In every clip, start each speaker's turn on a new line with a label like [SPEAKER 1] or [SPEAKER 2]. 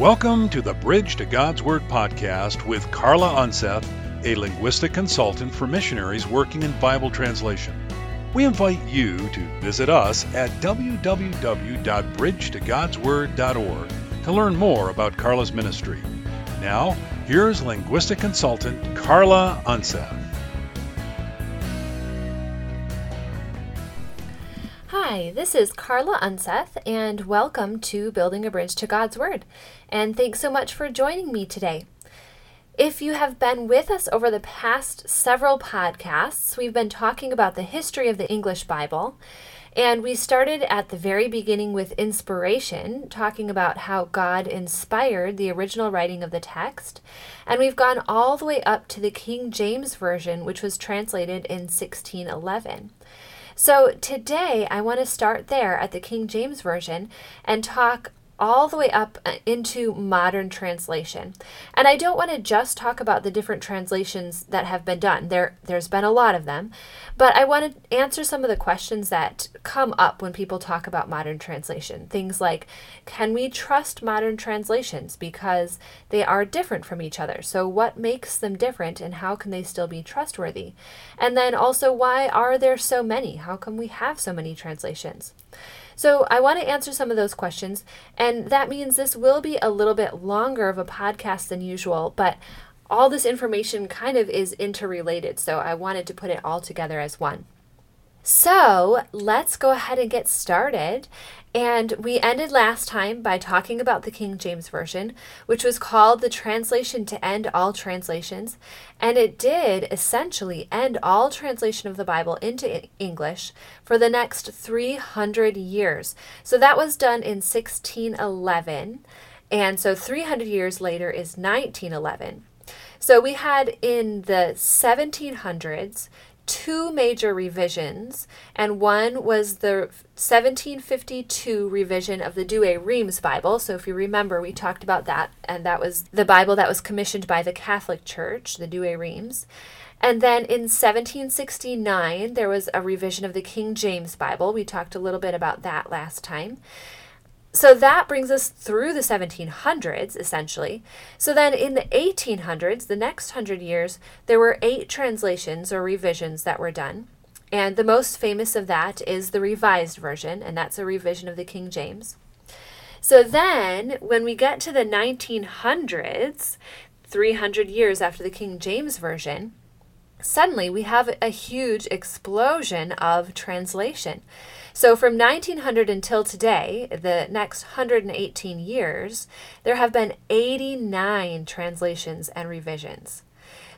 [SPEAKER 1] Welcome to the Bridge to God's Word podcast with Carla Unseth, a linguistic consultant for missionaries working in Bible translation. We invite you to visit us at www.bridgetogodsword.org to learn more about Carla's ministry. Now, here's linguistic consultant Carla Unseth.
[SPEAKER 2] Hi, this is Carla Unseth, and welcome to Building a Bridge to God's Word. And thanks so much for joining me today. If you have been with us over the past several podcasts, we've been talking about the history of the English Bible. And we started at the very beginning with inspiration, talking about how God inspired the original writing of the text. And we've gone all the way up to the King James Version, which was translated in 1611. So today I want to start there at the King James Version and talk all the way up uh, into modern translation. And I don't want to just talk about the different translations that have been done. There there's been a lot of them, but I want to answer some of the questions that come up when people talk about modern translation. Things like can we trust modern translations because they are different from each other? So what makes them different and how can they still be trustworthy? And then also why are there so many? How come we have so many translations? So I want to answer some of those questions, and that means this will be a little bit longer of a podcast than usual, but all this information kind of is interrelated, so I wanted to put it all together as one. So let's go ahead and get started. And we ended last time by talking about the King James Version, which was called the translation to end all translations. And it did essentially end all translation of the Bible into English for the next 300 years. So that was done in 1611. And so 300 years later is 1911. So we had in the 1700s two major revisions, and one was the 1752 revision of the Douay Rheims Bible. So, if you remember, we talked about that, and that was the Bible that was commissioned by the Catholic Church, the Douay Rheims. And then in 1769, there was a revision of the King James Bible. We talked a little bit about that last time. So that brings us through the 1700s, essentially. So then in the 1800s, the next hundred years, there were eight translations or revisions that were done. And the most famous of that is the Revised Version, and that's a revision of the King James. So then, when we get to the 1900s, 300 years after the King James Version, suddenly we have a huge explosion of translation. So, from 1900 until today, the next 118 years, there have been 89 translations and revisions.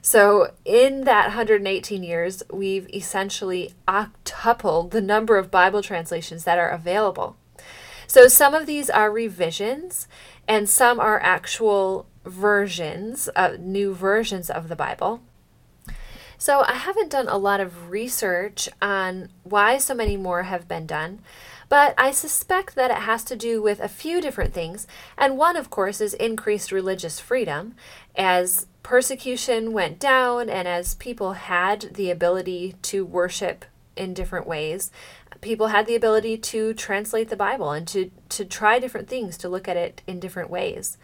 [SPEAKER 2] So, in that 118 years, we've essentially octupled the number of Bible translations that are available. So, some of these are revisions, and some are actual versions, uh, new versions of the Bible. So, I haven't done a lot of research on why so many more have been done, but I suspect that it has to do with a few different things. And one, of course, is increased religious freedom. As persecution went down and as people had the ability to worship in different ways, people had the ability to translate the Bible and to, to try different things, to look at it in different ways.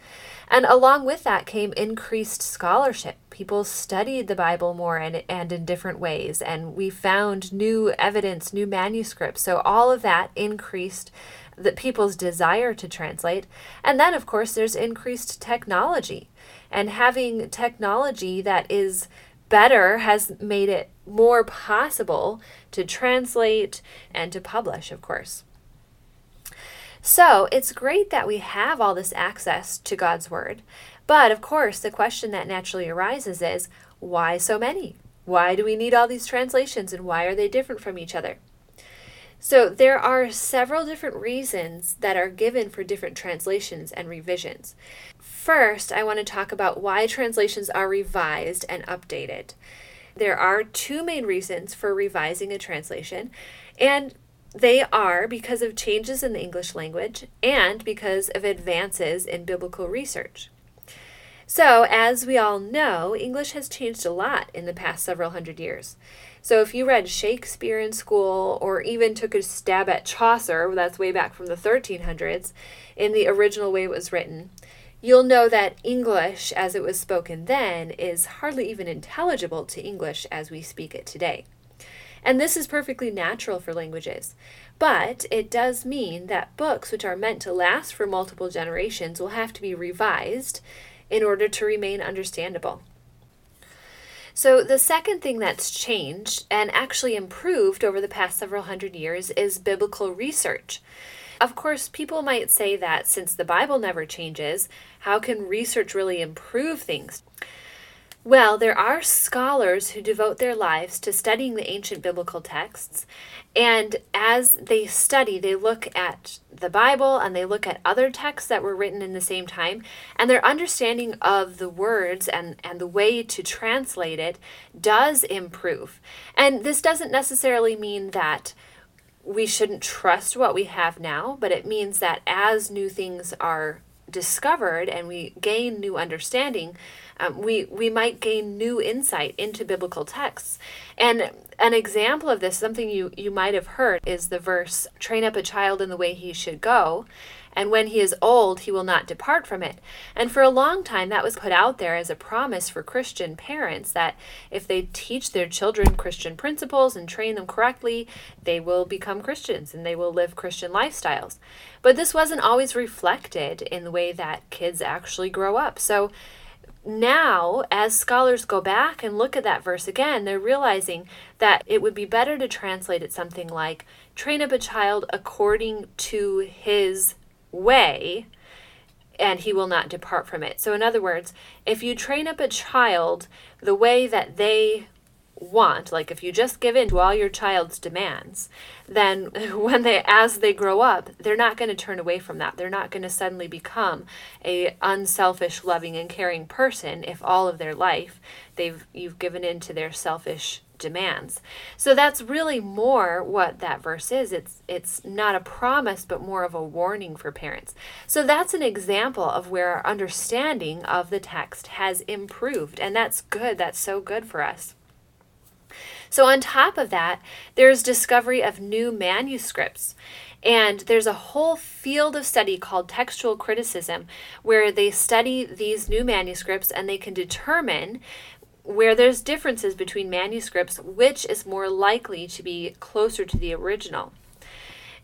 [SPEAKER 2] And along with that came increased scholarship. People studied the Bible more and, and in different ways, and we found new evidence, new manuscripts. So all of that increased the people's desire to translate. And then, of course, there's increased technology. And having technology that is better has made it more possible to translate and to publish, of course. So it's great that we have all this access to God's Word. But of course, the question that naturally arises is why so many? Why do we need all these translations and why are they different from each other? So, there are several different reasons that are given for different translations and revisions. First, I want to talk about why translations are revised and updated. There are two main reasons for revising a translation, and they are because of changes in the English language and because of advances in biblical research. So, as we all know, English has changed a lot in the past several hundred years. So, if you read Shakespeare in school or even took a stab at Chaucer, that's way back from the 1300s, in the original way it was written, you'll know that English, as it was spoken then, is hardly even intelligible to English as we speak it today. And this is perfectly natural for languages. But it does mean that books which are meant to last for multiple generations will have to be revised in order to remain understandable. So, the second thing that's changed and actually improved over the past several hundred years is biblical research. Of course, people might say that since the Bible never changes, how can research really improve things? Well, there are scholars who devote their lives to studying the ancient biblical texts, and as they study, they look at the Bible and they look at other texts that were written in the same time, and their understanding of the words and, and the way to translate it does improve. And this doesn't necessarily mean that we shouldn't trust what we have now, but it means that as new things are discovered and we gain new understanding, um, we, we might gain new insight into biblical texts. And an example of this, something you, you might have heard, is the verse, train up a child in the way he should go, and when he is old, he will not depart from it. And for a long time, that was put out there as a promise for Christian parents that if they teach their children Christian principles and train them correctly, they will become Christians and they will live Christian lifestyles. But this wasn't always reflected in the way that kids actually grow up. So now, as scholars go back and look at that verse again, they're realizing that it would be better to translate it something like train up a child according to his way and he will not depart from it. So, in other words, if you train up a child the way that they want, like if you just give in to all your child's demands, then when they as they grow up, they're not going to turn away from that. They're not going to suddenly become a unselfish, loving and caring person if all of their life they've you've given in to their selfish demands. So that's really more what that verse is. It's it's not a promise but more of a warning for parents. So that's an example of where our understanding of the text has improved and that's good. That's so good for us. So, on top of that, there's discovery of new manuscripts. And there's a whole field of study called textual criticism where they study these new manuscripts and they can determine where there's differences between manuscripts, which is more likely to be closer to the original.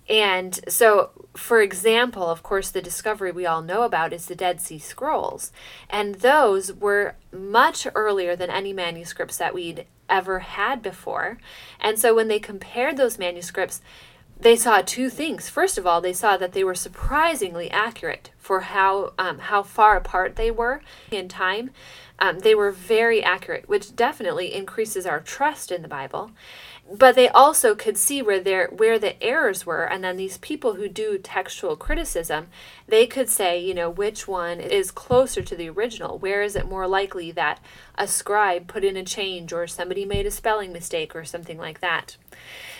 [SPEAKER 2] And so, for example, of course, the discovery we all know about is the Dead Sea Scrolls. And those were much earlier than any manuscripts that we'd ever had before. And so, when they compared those manuscripts, they saw two things. First of all, they saw that they were surprisingly accurate for how um, how far apart they were in time. Um, they were very accurate, which definitely increases our trust in the Bible but they also could see where their where the errors were and then these people who do textual criticism they could say you know which one is closer to the original where is it more likely that a scribe put in a change or somebody made a spelling mistake or something like that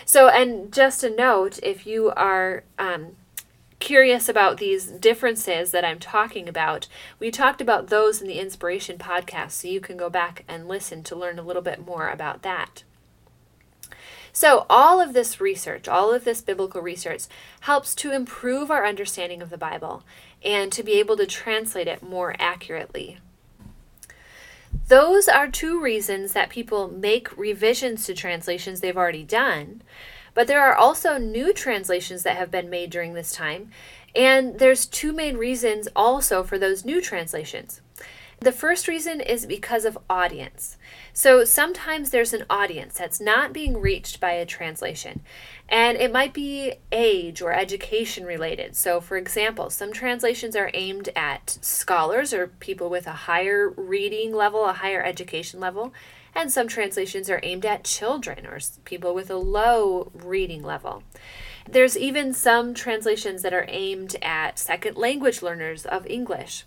[SPEAKER 2] so and just a note if you are um, curious about these differences that I'm talking about, we talked about those in the Inspiration podcast, so you can go back and listen to learn a little bit more about that. So, all of this research, all of this biblical research, helps to improve our understanding of the Bible and to be able to translate it more accurately. Those are two reasons that people make revisions to translations they've already done. But there are also new translations that have been made during this time, and there's two main reasons also for those new translations. The first reason is because of audience. So sometimes there's an audience that's not being reached by a translation, and it might be age or education related. So, for example, some translations are aimed at scholars or people with a higher reading level, a higher education level, and some translations are aimed at children or people with a low reading level. There's even some translations that are aimed at second language learners of English.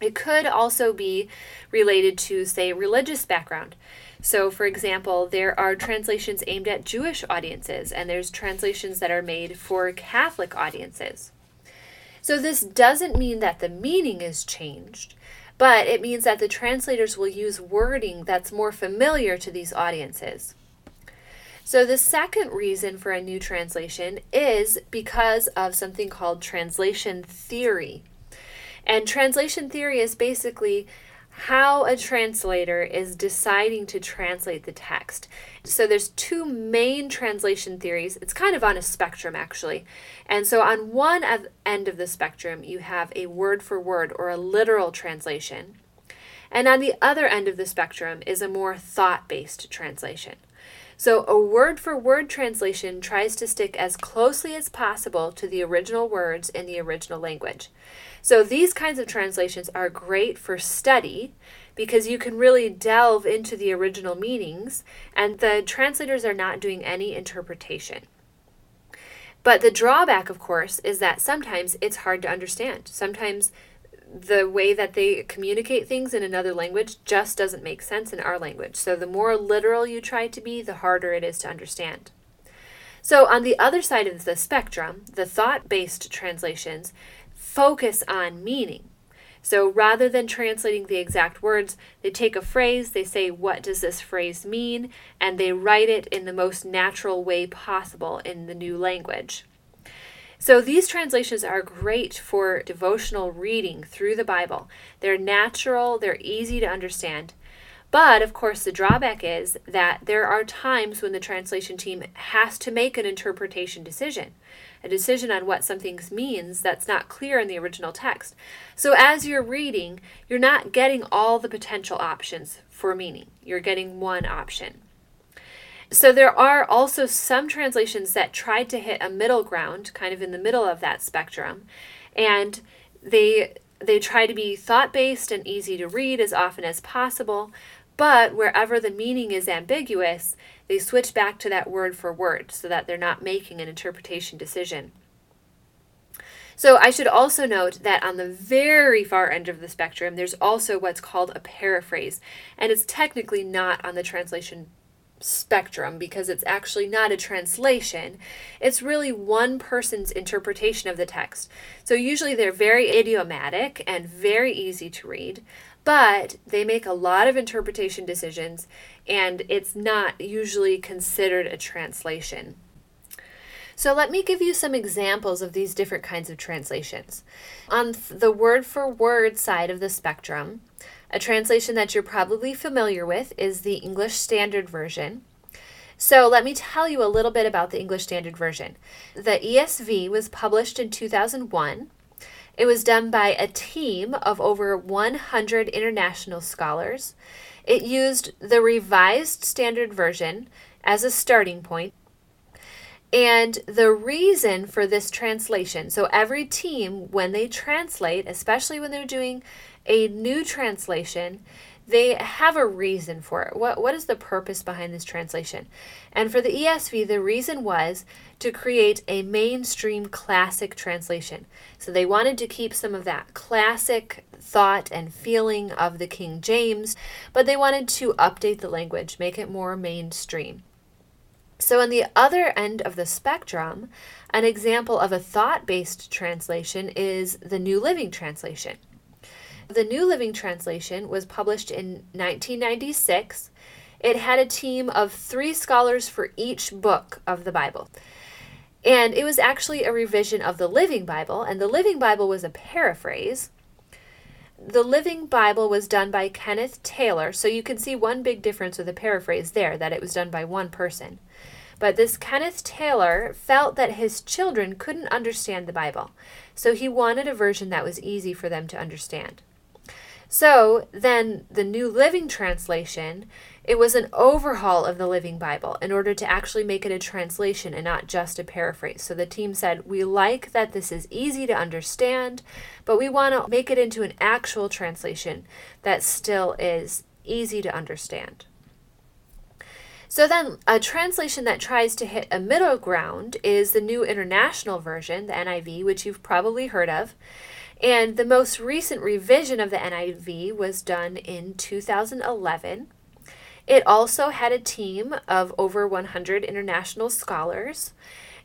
[SPEAKER 2] It could also be related to, say, religious background. So, for example, there are translations aimed at Jewish audiences, and there's translations that are made for Catholic audiences. So, this doesn't mean that the meaning is changed, but it means that the translators will use wording that's more familiar to these audiences. So, the second reason for a new translation is because of something called translation theory. And translation theory is basically how a translator is deciding to translate the text. So there's two main translation theories. It's kind of on a spectrum actually. And so on one end of the spectrum, you have a word for word or a literal translation. And on the other end of the spectrum is a more thought-based translation. So, a word for word translation tries to stick as closely as possible to the original words in the original language. So, these kinds of translations are great for study because you can really delve into the original meanings, and the translators are not doing any interpretation. But the drawback, of course, is that sometimes it's hard to understand. Sometimes the way that they communicate things in another language just doesn't make sense in our language. So the more literal you try to be, the harder it is to understand. So, on the other side of the spectrum, the thought based translations focus on meaning. So rather than translating the exact words, they take a phrase, they say, What does this phrase mean? and they write it in the most natural way possible in the new language. So these translations are great for devotional reading through the Bible. They're natural, they're easy to understand. But of course, the drawback is that there are times when the translation team has to make an interpretation decision, a decision on what something means that's not clear in the original text. So as you're reading, you're not getting all the potential options for meaning, you're getting one option. So there are also some translations that tried to hit a middle ground, kind of in the middle of that spectrum, and they they try to be thought based and easy to read as often as possible, but wherever the meaning is ambiguous, they switch back to that word for word so that they're not making an interpretation decision. So I should also note that on the very far end of the spectrum, there's also what's called a paraphrase, and it's technically not on the translation spectrum because it's actually not a translation. It's really one person's interpretation of the text. So usually they're very idiomatic and very easy to read, but they make a lot of interpretation decisions and it's not usually considered a translation. So let me give you some examples of these different kinds of translations. On the word for word side of the spectrum, a translation that you're probably familiar with is the English Standard Version. So, let me tell you a little bit about the English Standard Version. The ESV was published in 2001. It was done by a team of over 100 international scholars. It used the Revised Standard Version as a starting point. And the reason for this translation so, every team, when they translate, especially when they're doing a new translation, they have a reason for it. What, what is the purpose behind this translation? And for the ESV, the reason was to create a mainstream classic translation. So they wanted to keep some of that classic thought and feeling of the King James, but they wanted to update the language, make it more mainstream. So, on the other end of the spectrum, an example of a thought based translation is the New Living Translation. The New Living Translation was published in 1996. It had a team of three scholars for each book of the Bible. And it was actually a revision of the Living Bible, and the Living Bible was a paraphrase. The Living Bible was done by Kenneth Taylor, so you can see one big difference with the paraphrase there that it was done by one person. But this Kenneth Taylor felt that his children couldn't understand the Bible, so he wanted a version that was easy for them to understand. So then the New Living Translation, it was an overhaul of the Living Bible in order to actually make it a translation and not just a paraphrase. So the team said, We like that this is easy to understand, but we want to make it into an actual translation that still is easy to understand. So then, a translation that tries to hit a middle ground is the New International Version, the NIV, which you've probably heard of. And the most recent revision of the NIV was done in 2011. It also had a team of over 100 international scholars.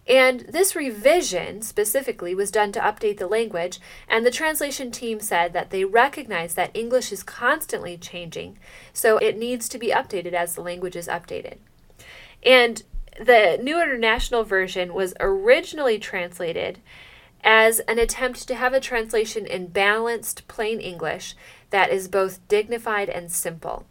[SPEAKER 2] And this revision specifically was done to update the language, and the translation team said that they recognize that English is constantly changing, so it needs to be updated as the language is updated. And the New International Version was originally translated as an attempt to have a translation in balanced, plain English that is both dignified and simple.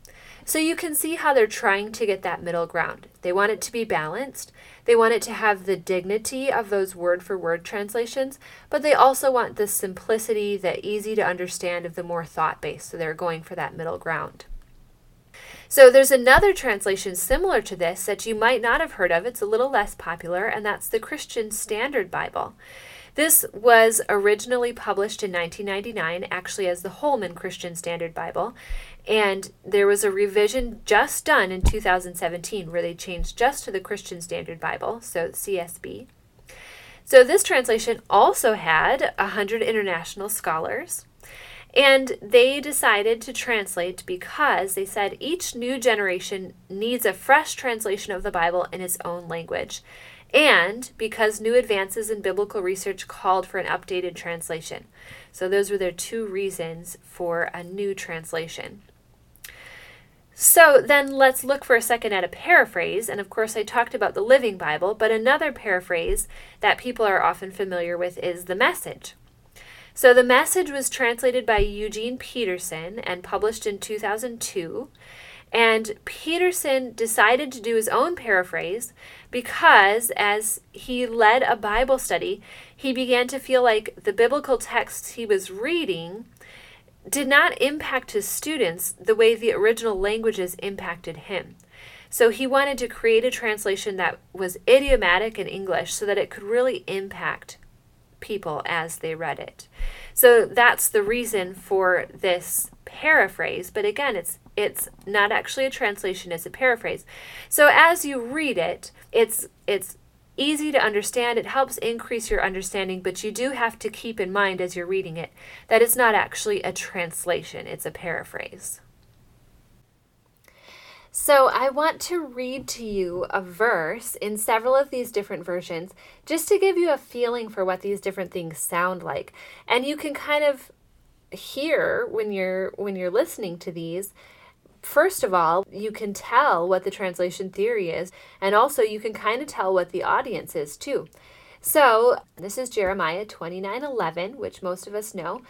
[SPEAKER 2] So you can see how they're trying to get that middle ground. They want it to be balanced. They want it to have the dignity of those word for word translations, but they also want the simplicity, the easy to understand of the more thought based. So they're going for that middle ground. So there's another translation similar to this that you might not have heard of. It's a little less popular, and that's the Christian Standard Bible. This was originally published in 1999, actually, as the Holman Christian Standard Bible. And there was a revision just done in 2017 where they changed just to the Christian Standard Bible, so CSB. So this translation also had 100 international scholars. And they decided to translate because they said each new generation needs a fresh translation of the Bible in its own language and because new advances in biblical research called for an updated translation. So, those were their two reasons for a new translation. So, then let's look for a second at a paraphrase. And of course, I talked about the Living Bible, but another paraphrase that people are often familiar with is the Message. So, the Message was translated by Eugene Peterson and published in 2002. And Peterson decided to do his own paraphrase because as he led a Bible study, he began to feel like the biblical texts he was reading did not impact his students the way the original languages impacted him. So he wanted to create a translation that was idiomatic in English so that it could really impact people as they read it. So that's the reason for this paraphrase, but again, it's it's not actually a translation, it's a paraphrase. So as you read it, it's it's easy to understand. It helps increase your understanding, but you do have to keep in mind as you're reading it that it's not actually a translation, it's a paraphrase. So, I want to read to you a verse in several of these different versions just to give you a feeling for what these different things sound like. And you can kind of hear when you're when you're listening to these First of all, you can tell what the translation theory is, and also you can kind of tell what the audience is too. So, this is Jeremiah 29:11, which most of us know.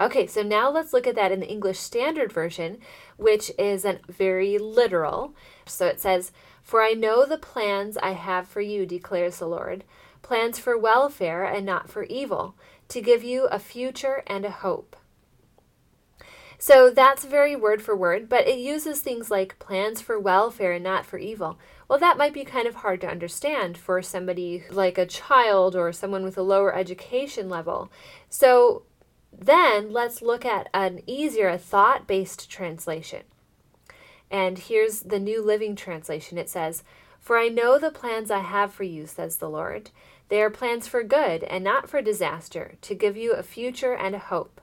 [SPEAKER 2] Okay, so now let's look at that in the English Standard Version, which is a very literal. So it says, "For I know the plans I have for you," declares the Lord, "plans for welfare and not for evil, to give you a future and a hope." So that's very word for word, but it uses things like plans for welfare and not for evil. Well, that might be kind of hard to understand for somebody like a child or someone with a lower education level. So then let's look at an easier thought based translation. And here's the New Living Translation. It says, For I know the plans I have for you, says the Lord. They are plans for good and not for disaster, to give you a future and a hope.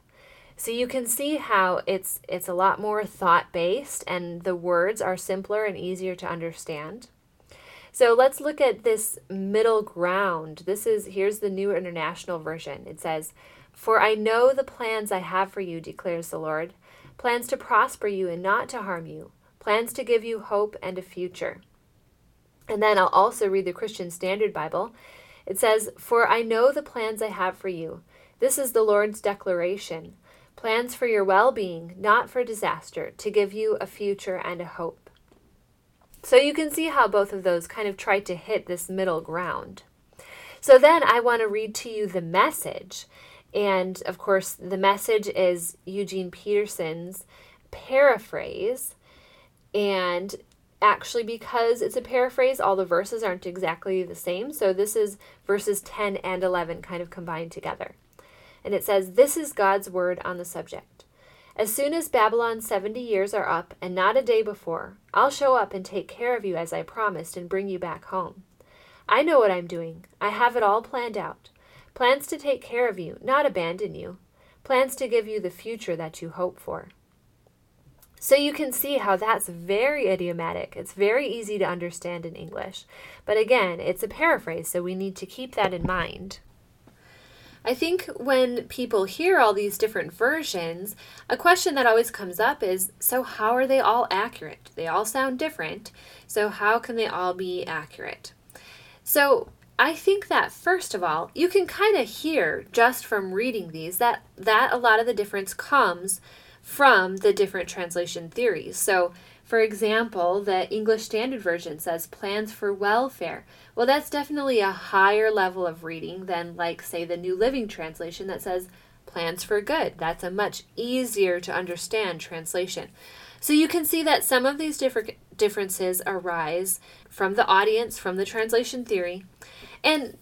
[SPEAKER 2] So you can see how it's it's a lot more thought based and the words are simpler and easier to understand. So let's look at this middle ground. This is here's the New International Version. It says, "For I know the plans I have for you," declares the Lord, "plans to prosper you and not to harm you, plans to give you hope and a future." And then I'll also read the Christian Standard Bible. It says, "For I know the plans I have for you." This is the Lord's declaration plans for your well being, not for disaster, to give you a future and a hope. So you can see how both of those kind of try to hit this middle ground. So then I want to read to you the message. And of course, the message is Eugene Peterson's paraphrase. And actually, because it's a paraphrase, all the verses aren't exactly the same. So this is verses 10 and 11 kind of combined together and it says, This is God's word on the subject. As soon as Babylon's 70 years are up, and not a day before, I'll show up and take care of you as I promised and bring you back home. I know what I'm doing. I have it all planned out. Plans to take care of you, not abandon you. Plans to give you the future that you hope for. So you can see how that's very idiomatic. It's very easy to understand in English. But again, it's a paraphrase, so we need to keep that in mind. I think when people hear all these different versions, a question that always comes up is so, how are they all accurate? They all sound different, so, how can they all be accurate? So, I think that first of all, you can kind of hear just from reading these that that a lot of the difference comes from the different translation theories. So, for example, the English Standard Version says plans for welfare. Well, that's definitely a higher level of reading than, like, say, the New Living Translation that says plans for good. That's a much easier to understand translation. So you can see that some of these different differences arise from the audience, from the translation theory, and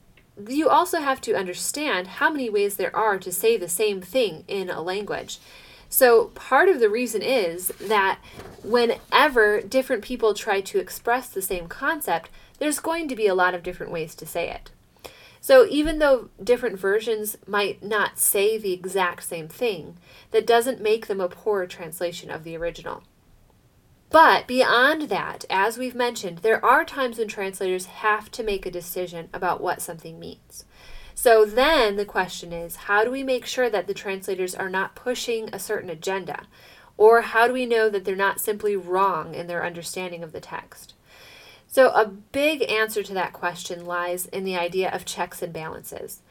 [SPEAKER 2] you also have to understand how many ways there are to say the same thing in a language. So, part of the reason is that whenever different people try to express the same concept, there's going to be a lot of different ways to say it. So, even though different versions might not say the exact same thing, that doesn't make them a poor translation of the original. But beyond that, as we've mentioned, there are times when translators have to make a decision about what something means. So then the question is how do we make sure that the translators are not pushing a certain agenda? Or how do we know that they're not simply wrong in their understanding of the text? So, a big answer to that question lies in the idea of checks and balances.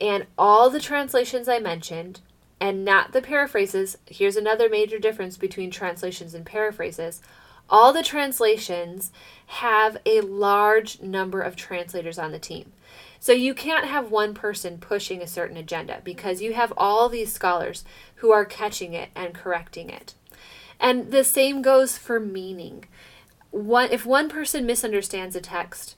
[SPEAKER 2] And all the translations I mentioned, and not the paraphrases, here's another major difference between translations and paraphrases. All the translations have a large number of translators on the team. So you can't have one person pushing a certain agenda because you have all these scholars who are catching it and correcting it. And the same goes for meaning. One, if one person misunderstands a text,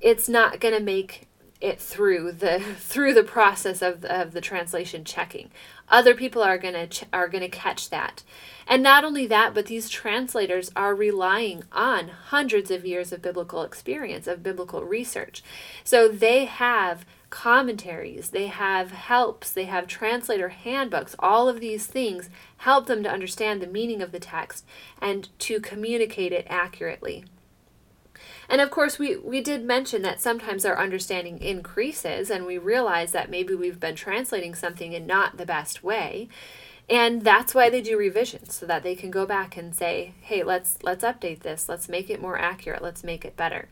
[SPEAKER 2] it's not going to make it through the through the process of of the translation checking. Other people are going to ch- are going to catch that. And not only that, but these translators are relying on hundreds of years of biblical experience, of biblical research. So they have commentaries, they have helps, they have translator handbooks. All of these things help them to understand the meaning of the text and to communicate it accurately. And of course, we, we did mention that sometimes our understanding increases and we realize that maybe we've been translating something in not the best way. And that's why they do revisions so that they can go back and say, "Hey, let's let's update this. Let's make it more accurate. Let's make it better."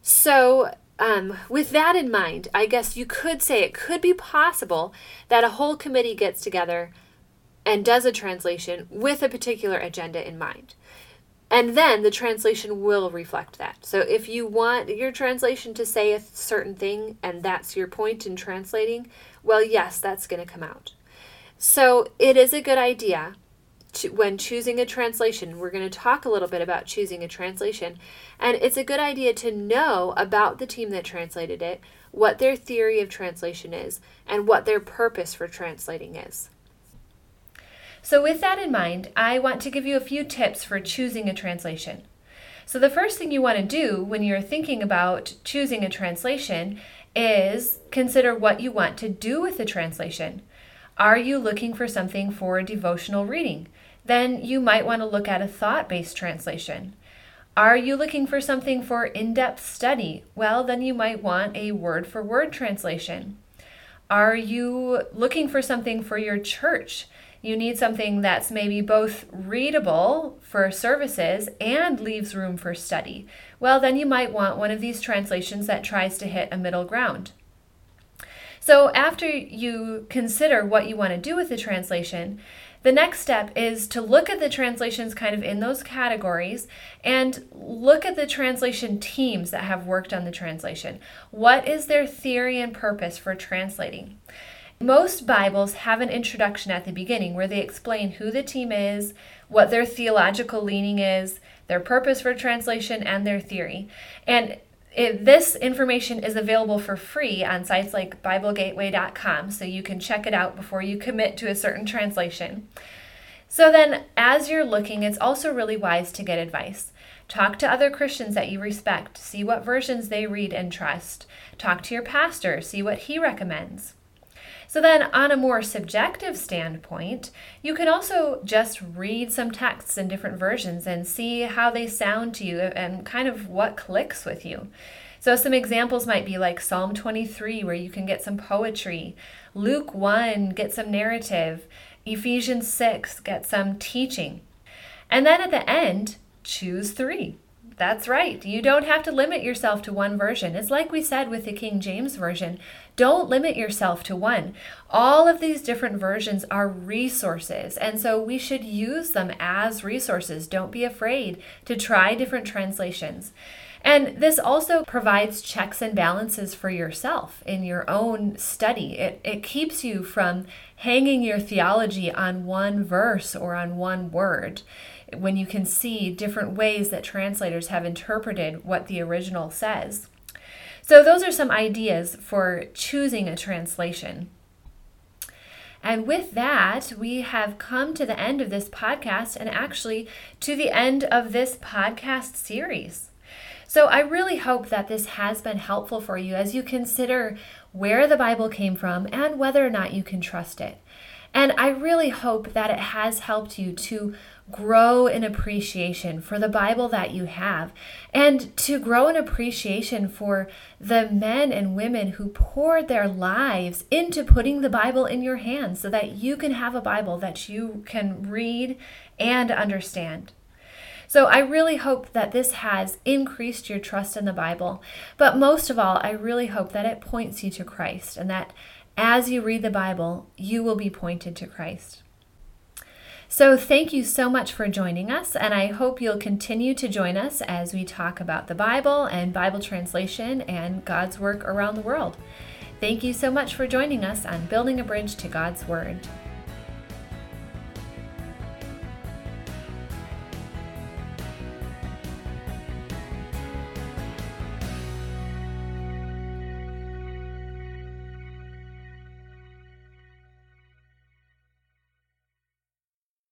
[SPEAKER 2] So, um, with that in mind, I guess you could say it could be possible that a whole committee gets together and does a translation with a particular agenda in mind. And then the translation will reflect that. So if you want your translation to say a certain thing and that's your point in translating, well, yes, that's going to come out. So it is a good idea to, when choosing a translation. We're going to talk a little bit about choosing a translation. And it's a good idea to know about the team that translated it, what their theory of translation is, and what their purpose for translating is. So, with that in mind, I want to give you a few tips for choosing a translation. So, the first thing you want to do when you're thinking about choosing a translation is consider what you want to do with the translation. Are you looking for something for devotional reading? Then you might want to look at a thought based translation. Are you looking for something for in depth study? Well, then you might want a word for word translation. Are you looking for something for your church? You need something that's maybe both readable for services and leaves room for study. Well, then you might want one of these translations that tries to hit a middle ground. So, after you consider what you want to do with the translation, the next step is to look at the translations kind of in those categories and look at the translation teams that have worked on the translation. What is their theory and purpose for translating? Most Bibles have an introduction at the beginning where they explain who the team is, what their theological leaning is, their purpose for translation, and their theory. And it, this information is available for free on sites like BibleGateway.com, so you can check it out before you commit to a certain translation. So, then, as you're looking, it's also really wise to get advice. Talk to other Christians that you respect, see what versions they read and trust. Talk to your pastor, see what he recommends. So, then on a more subjective standpoint, you can also just read some texts in different versions and see how they sound to you and kind of what clicks with you. So, some examples might be like Psalm 23, where you can get some poetry, Luke 1, get some narrative, Ephesians 6, get some teaching. And then at the end, choose three That's right. You don't have to limit yourself to one version. It's like we said with the King James Version. Don't limit yourself to one. All of these different versions are resources, and so we should use them as resources. Don't be afraid to try different translations. And this also provides checks and balances for yourself in your own study. It, it keeps you from hanging your theology on one verse or on one word when you can see different ways that translators have interpreted what the original says. So, those are some ideas for choosing a translation. And with that, we have come to the end of this podcast and actually to the end of this podcast series. So, I really hope that this has been helpful for you as you consider where the Bible came from and whether or not you can trust it. And I really hope that it has helped you to grow in appreciation for the Bible that you have and to grow in appreciation for the men and women who poured their lives into putting the Bible in your hands so that you can have a Bible that you can read and understand. So I really hope that this has increased your trust in the Bible. But most of all, I really hope that it points you to Christ and that as you read the Bible, you will be pointed to Christ. So, thank you so much for joining us, and I hope you'll continue to join us as we talk about the Bible and Bible translation and God's work around the world. Thank you so much for joining us on Building a Bridge to God's Word.